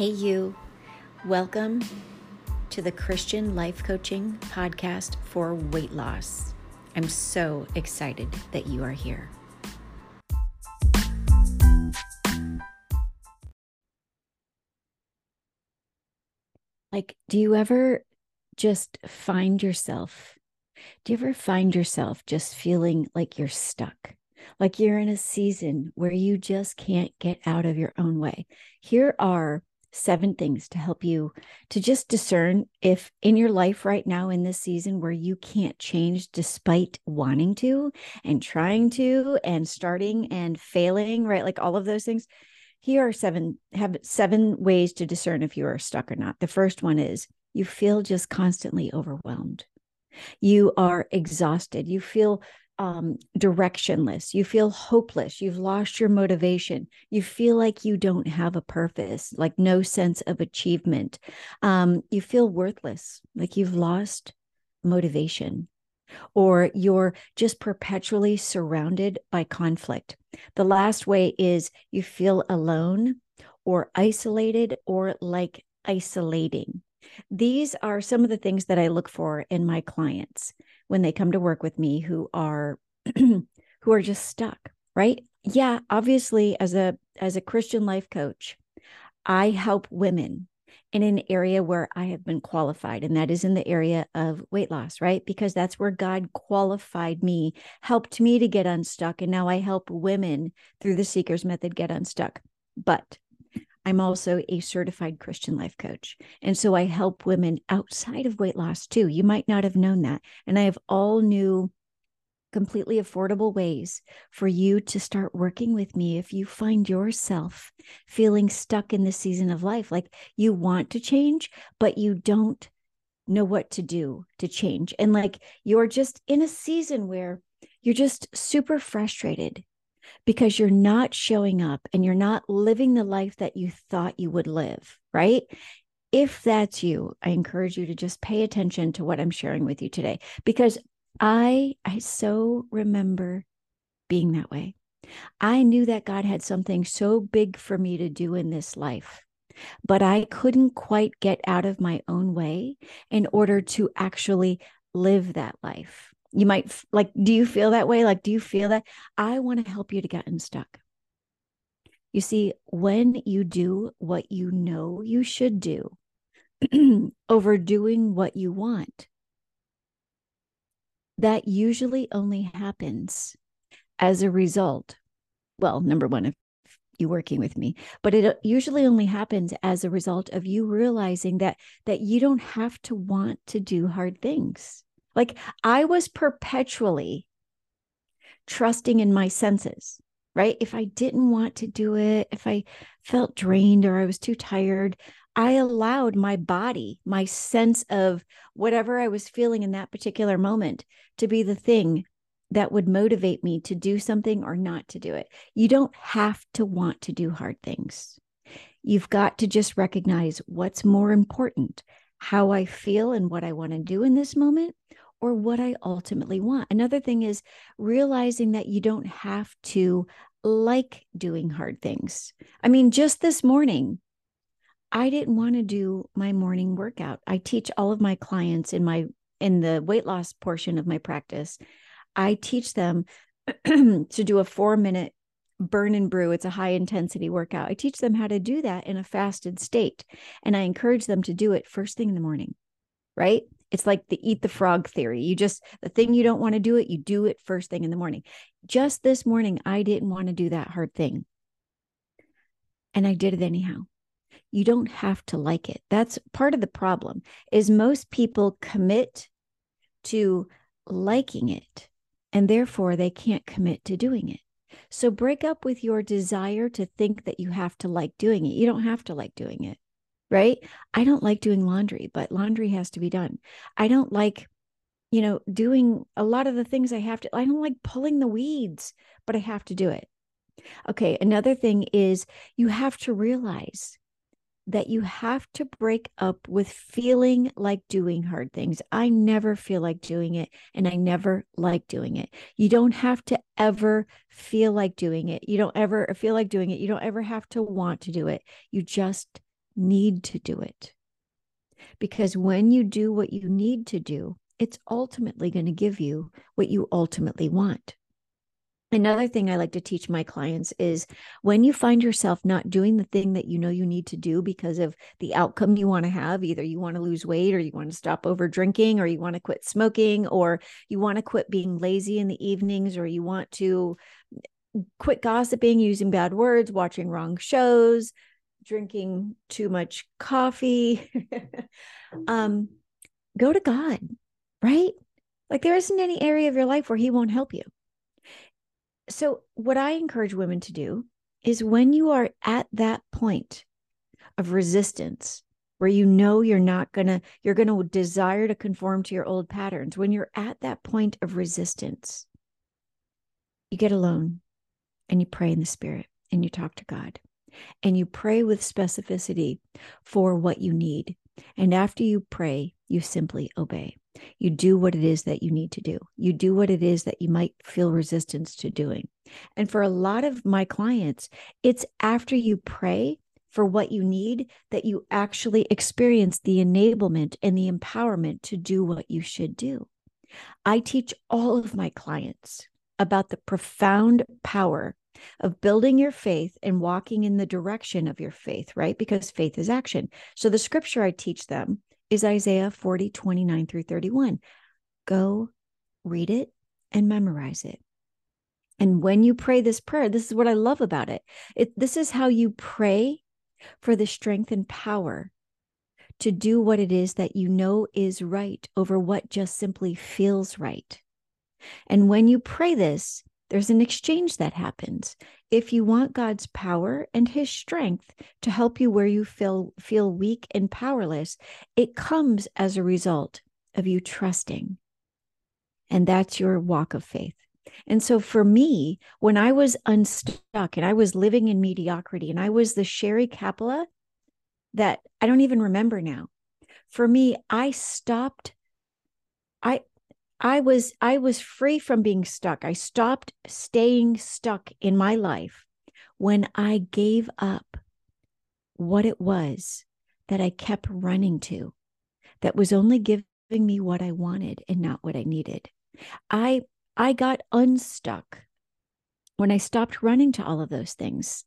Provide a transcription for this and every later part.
Hey, you. Welcome to the Christian Life Coaching Podcast for Weight Loss. I'm so excited that you are here. Like, do you ever just find yourself? Do you ever find yourself just feeling like you're stuck? Like you're in a season where you just can't get out of your own way? Here are seven things to help you to just discern if in your life right now in this season where you can't change despite wanting to and trying to and starting and failing, right? Like all of those things. Here are seven have seven ways to discern if you are stuck or not. The first one is you feel just constantly overwhelmed. You are exhausted. You feel um, directionless. You feel hopeless. You've lost your motivation. You feel like you don't have a purpose, like no sense of achievement. Um, you feel worthless, like you've lost motivation, or you're just perpetually surrounded by conflict. The last way is you feel alone or isolated or like isolating. These are some of the things that I look for in my clients when they come to work with me who are who are just stuck, right? Yeah, obviously as a as a Christian life coach, I help women in an area where I have been qualified, and that is in the area of weight loss, right? Because that's where God qualified me, helped me to get unstuck. And now I help women through the Seeker's Method get unstuck. But I'm also a certified Christian life coach. And so I help women outside of weight loss too. You might not have known that. And I have all new, completely affordable ways for you to start working with me if you find yourself feeling stuck in this season of life. Like you want to change, but you don't know what to do to change. And like you're just in a season where you're just super frustrated because you're not showing up and you're not living the life that you thought you would live, right? If that's you, I encourage you to just pay attention to what I'm sharing with you today because I I so remember being that way. I knew that God had something so big for me to do in this life, but I couldn't quite get out of my own way in order to actually live that life you might like do you feel that way? Like do you feel that? I want to help you to get unstuck. You see when you do what you know you should do over doing what you want that usually only happens as a result. Well number one if you working with me but it uh, usually only happens as a result of you realizing that that you don't have to want to do hard things like I was perpetually trusting in my senses, right? If I didn't want to do it, if I felt drained or I was too tired, I allowed my body, my sense of whatever I was feeling in that particular moment to be the thing that would motivate me to do something or not to do it. You don't have to want to do hard things. You've got to just recognize what's more important how I feel and what I want to do in this moment or what I ultimately want. Another thing is realizing that you don't have to like doing hard things. I mean, just this morning, I didn't want to do my morning workout. I teach all of my clients in my in the weight loss portion of my practice. I teach them to do a 4 minute burn and brew. It's a high intensity workout. I teach them how to do that in a fasted state. And I encourage them to do it first thing in the morning, right? It's like the eat the frog theory. You just, the thing you don't want to do it, you do it first thing in the morning. Just this morning, I didn't want to do that hard thing. And I did it anyhow. You don't have to like it. That's part of the problem is most people commit to liking it and therefore they can't commit to doing it. So break up with your desire to think that you have to like doing it. You don't have to like doing it, right? I don't like doing laundry, but laundry has to be done. I don't like, you know, doing a lot of the things I have to, I don't like pulling the weeds, but I have to do it. Okay. Another thing is you have to realize that you have to break up with feeling like doing hard things. I never feel like doing it and I never like doing it. You don't have to ever feel like doing it. You don't ever feel like doing it. You don't ever have to want to do it. You just need to do it. Because when you do what you need to do, it's ultimately going to give you what you ultimately want. Another thing I like to teach my clients is when you find yourself not doing the thing that you know you need to do because of the outcome you want to have, either you want to lose weight or you want to stop over drinking or you want to quit smoking or you want to quit being lazy in the evenings or you want to quit gossiping, using bad words, watching wrong shows, drinking too much coffee. um, go to God, right? Like there isn't any area of your life where He won't help you so, what I encourage women to do is when you are at that point of resistance, where you know you're not gonna, you're gonna desire to conform to your old patterns, when you're at that point of resistance, you get alone and you pray in the spirit and you talk to God and you pray with specificity for what you need. And after you pray, you simply obey. You do what it is that you need to do. You do what it is that you might feel resistance to doing. And for a lot of my clients, it's after you pray for what you need that you actually experience the enablement and the empowerment to do what you should do. I teach all of my clients about the profound power of building your faith and walking in the direction of your faith, right? Because faith is action. So the scripture I teach them is Isaiah 40, 29 through 31. Go read it and memorize it. And when you pray this prayer, this is what I love about it. it this is how you pray for the strength and power to do what it is that you know is right over what just simply feels right. And when you pray this, there's an exchange that happens. If you want God's power and his strength to help you where you feel feel weak and powerless, it comes as a result of you trusting. And that's your walk of faith. And so for me, when I was unstuck and I was living in mediocrity and I was the Sherry Capella that I don't even remember now. For me, I stopped I I was I was free from being stuck. I stopped staying stuck in my life when I gave up what it was that I kept running to that was only giving me what I wanted and not what I needed. I I got unstuck when I stopped running to all of those things.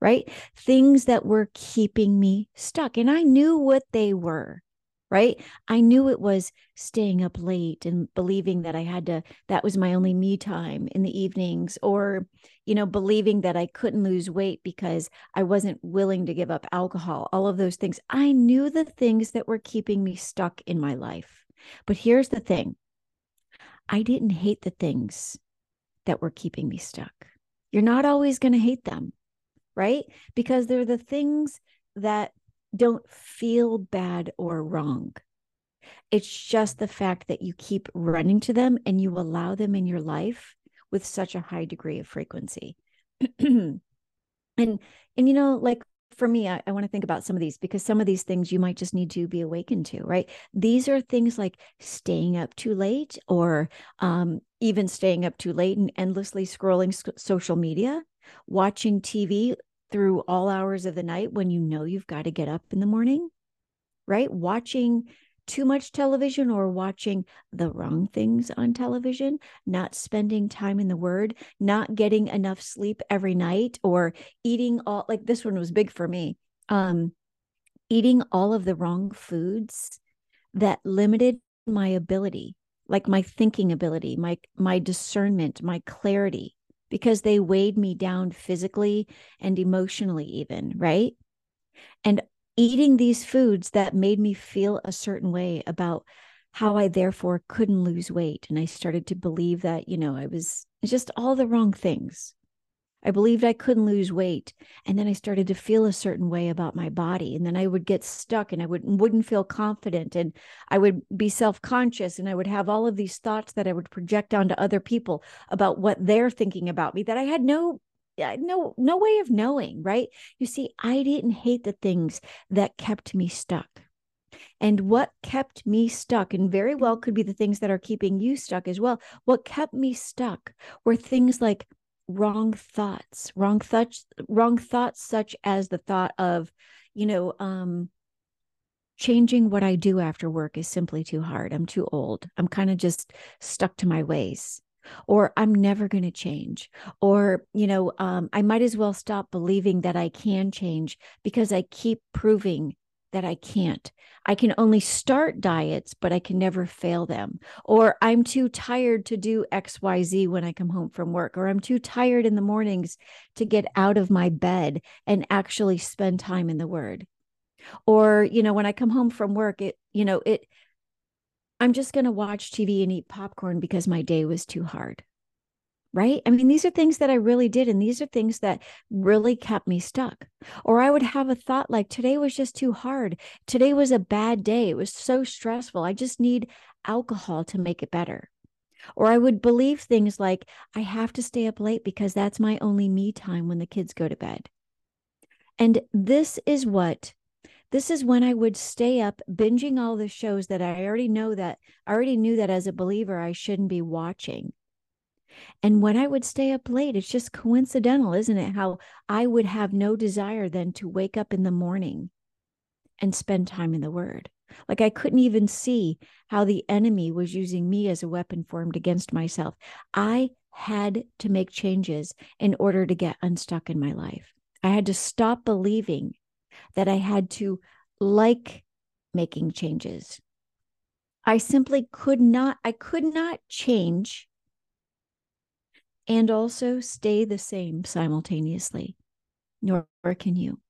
Right? Things that were keeping me stuck and I knew what they were right? I knew it was staying up late and believing that I had to, that was my only me time in the evenings, or, you know, believing that I couldn't lose weight because I wasn't willing to give up alcohol, all of those things. I knew the things that were keeping me stuck in my life. But here's the thing I didn't hate the things that were keeping me stuck. You're not always going to hate them, right? Because they're the things that don't feel bad or wrong. It's just the fact that you keep running to them and you allow them in your life with such a high degree of frequency. and and you know, like for me, I, I want to think about some of these because some of these things you might just need to be awakened to, right? These are things like staying up too late or um, even staying up too late and endlessly scrolling social media, watching TV through all hours of the night when you know you've got to get up in the morning, right? Watching too much television or watching the wrong things on television, not spending time in the word, not getting enough sleep every night or eating all like this one was big for me. Um eating all of the wrong foods that limited my ability, like my thinking ability, my my discernment, my clarity because they weighed me down physically and emotionally, even, right? And eating these foods that made me feel a certain way about how I therefore couldn't lose weight. And I started to believe that, you know, I was just all the wrong things. I believed I couldn't lose weight. And then I started to feel a certain way about my body. And then I would get stuck and I would, wouldn't feel confident. And I would be self conscious. And I would have all of these thoughts that I would project onto other people about what they're thinking about me that I had no no no way of knowing right you see i didn't hate the things that kept me stuck and what kept me stuck and very well could be the things that are keeping you stuck as well what kept me stuck were things like wrong thoughts wrong thoughts wrong thoughts such as the thought of you know, um, changing what I do after work is simply too hard. I'm too old. I'm kind of just stuck to my ways. Or I'm never going to change. Or, you know, um, I might as well stop believing that I can change because I keep proving that I can't. I can only start diets, but I can never fail them. Or I'm too tired to do XYZ when I come home from work. Or I'm too tired in the mornings to get out of my bed and actually spend time in the Word or you know when i come home from work it you know it i'm just going to watch tv and eat popcorn because my day was too hard right? I mean these are things that i really did and these are things that really kept me stuck. Or i would have a thought like today was just too hard. Today was a bad day. It was so stressful. I just need alcohol to make it better. Or I would believe things like, I have to stay up late because that's my only me time when the kids go to bed. And this is what this is when I would stay up binging all the shows that I already know that I already knew that as a believer I shouldn't be watching. And when I would stay up late, it's just coincidental, isn't it? How I would have no desire then to wake up in the morning and spend time in the word. Like I couldn't even see how the enemy was using me as a weapon formed against myself. I had to make changes in order to get unstuck in my life. I had to stop believing that I had to like making changes. I simply could not, I could not change and also stay the same simultaneously, nor can you.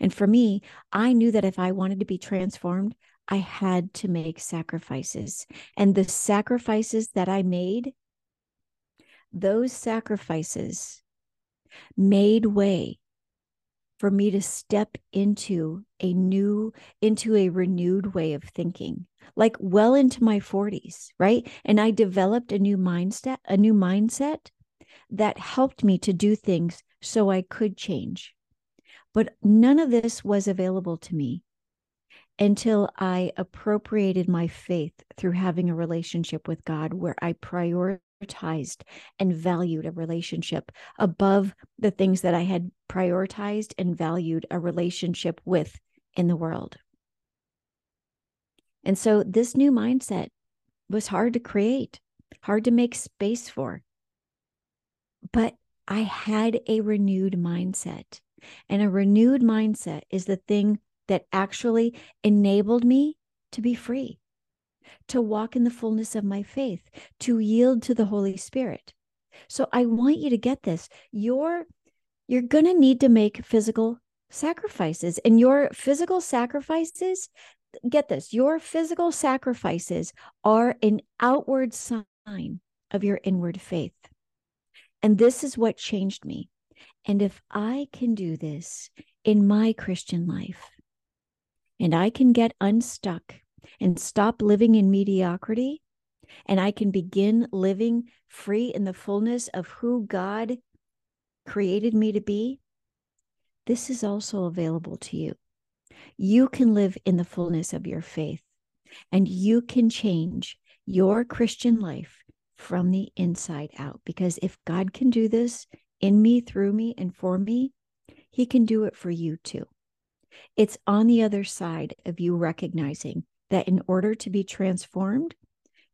And for me, I knew that if I wanted to be transformed, I had to make sacrifices. And the sacrifices that I made, those sacrifices made way for me to step into a new into a renewed way of thinking like well into my 40s right and i developed a new mindset a new mindset that helped me to do things so i could change but none of this was available to me until i appropriated my faith through having a relationship with god where i prioritized and valued a relationship above the things that I had prioritized and valued a relationship with in the world. And so this new mindset was hard to create, hard to make space for. But I had a renewed mindset. And a renewed mindset is the thing that actually enabled me to be free to walk in the fullness of my faith, to yield to the Holy Spirit. So I want you to get this. You're you're going to need to make physical sacrifices and your physical sacrifices get this your physical sacrifices are an outward sign of your inward faith and this is what changed me and if i can do this in my christian life and i can get unstuck and stop living in mediocrity, and I can begin living free in the fullness of who God created me to be, this is also available to you. You can live in the fullness of your faith, and you can change your Christian life from the inside out. Because if God can do this in me, through me, and for me, He can do it for you too. It's on the other side of you recognizing that in order to be transformed,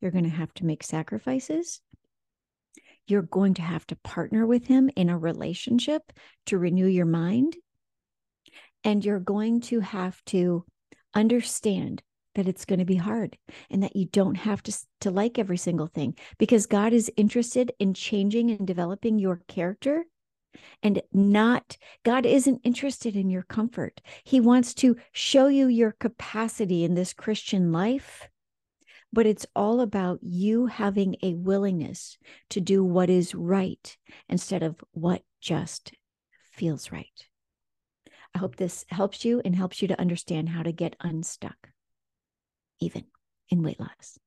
you're going to have to make sacrifices. You're going to have to partner with him in a relationship to renew your mind. And you're going to have to understand that it's going to be hard and that you don't have to, to like every single thing because God is interested in changing and developing your character and not God isn't interested in your comfort. He wants to show you your capacity in this Christian life, but it's all about you having a willingness to do what is right instead of what just feels right. I hope this helps you and helps you to understand how to get unstuck, even in weight loss.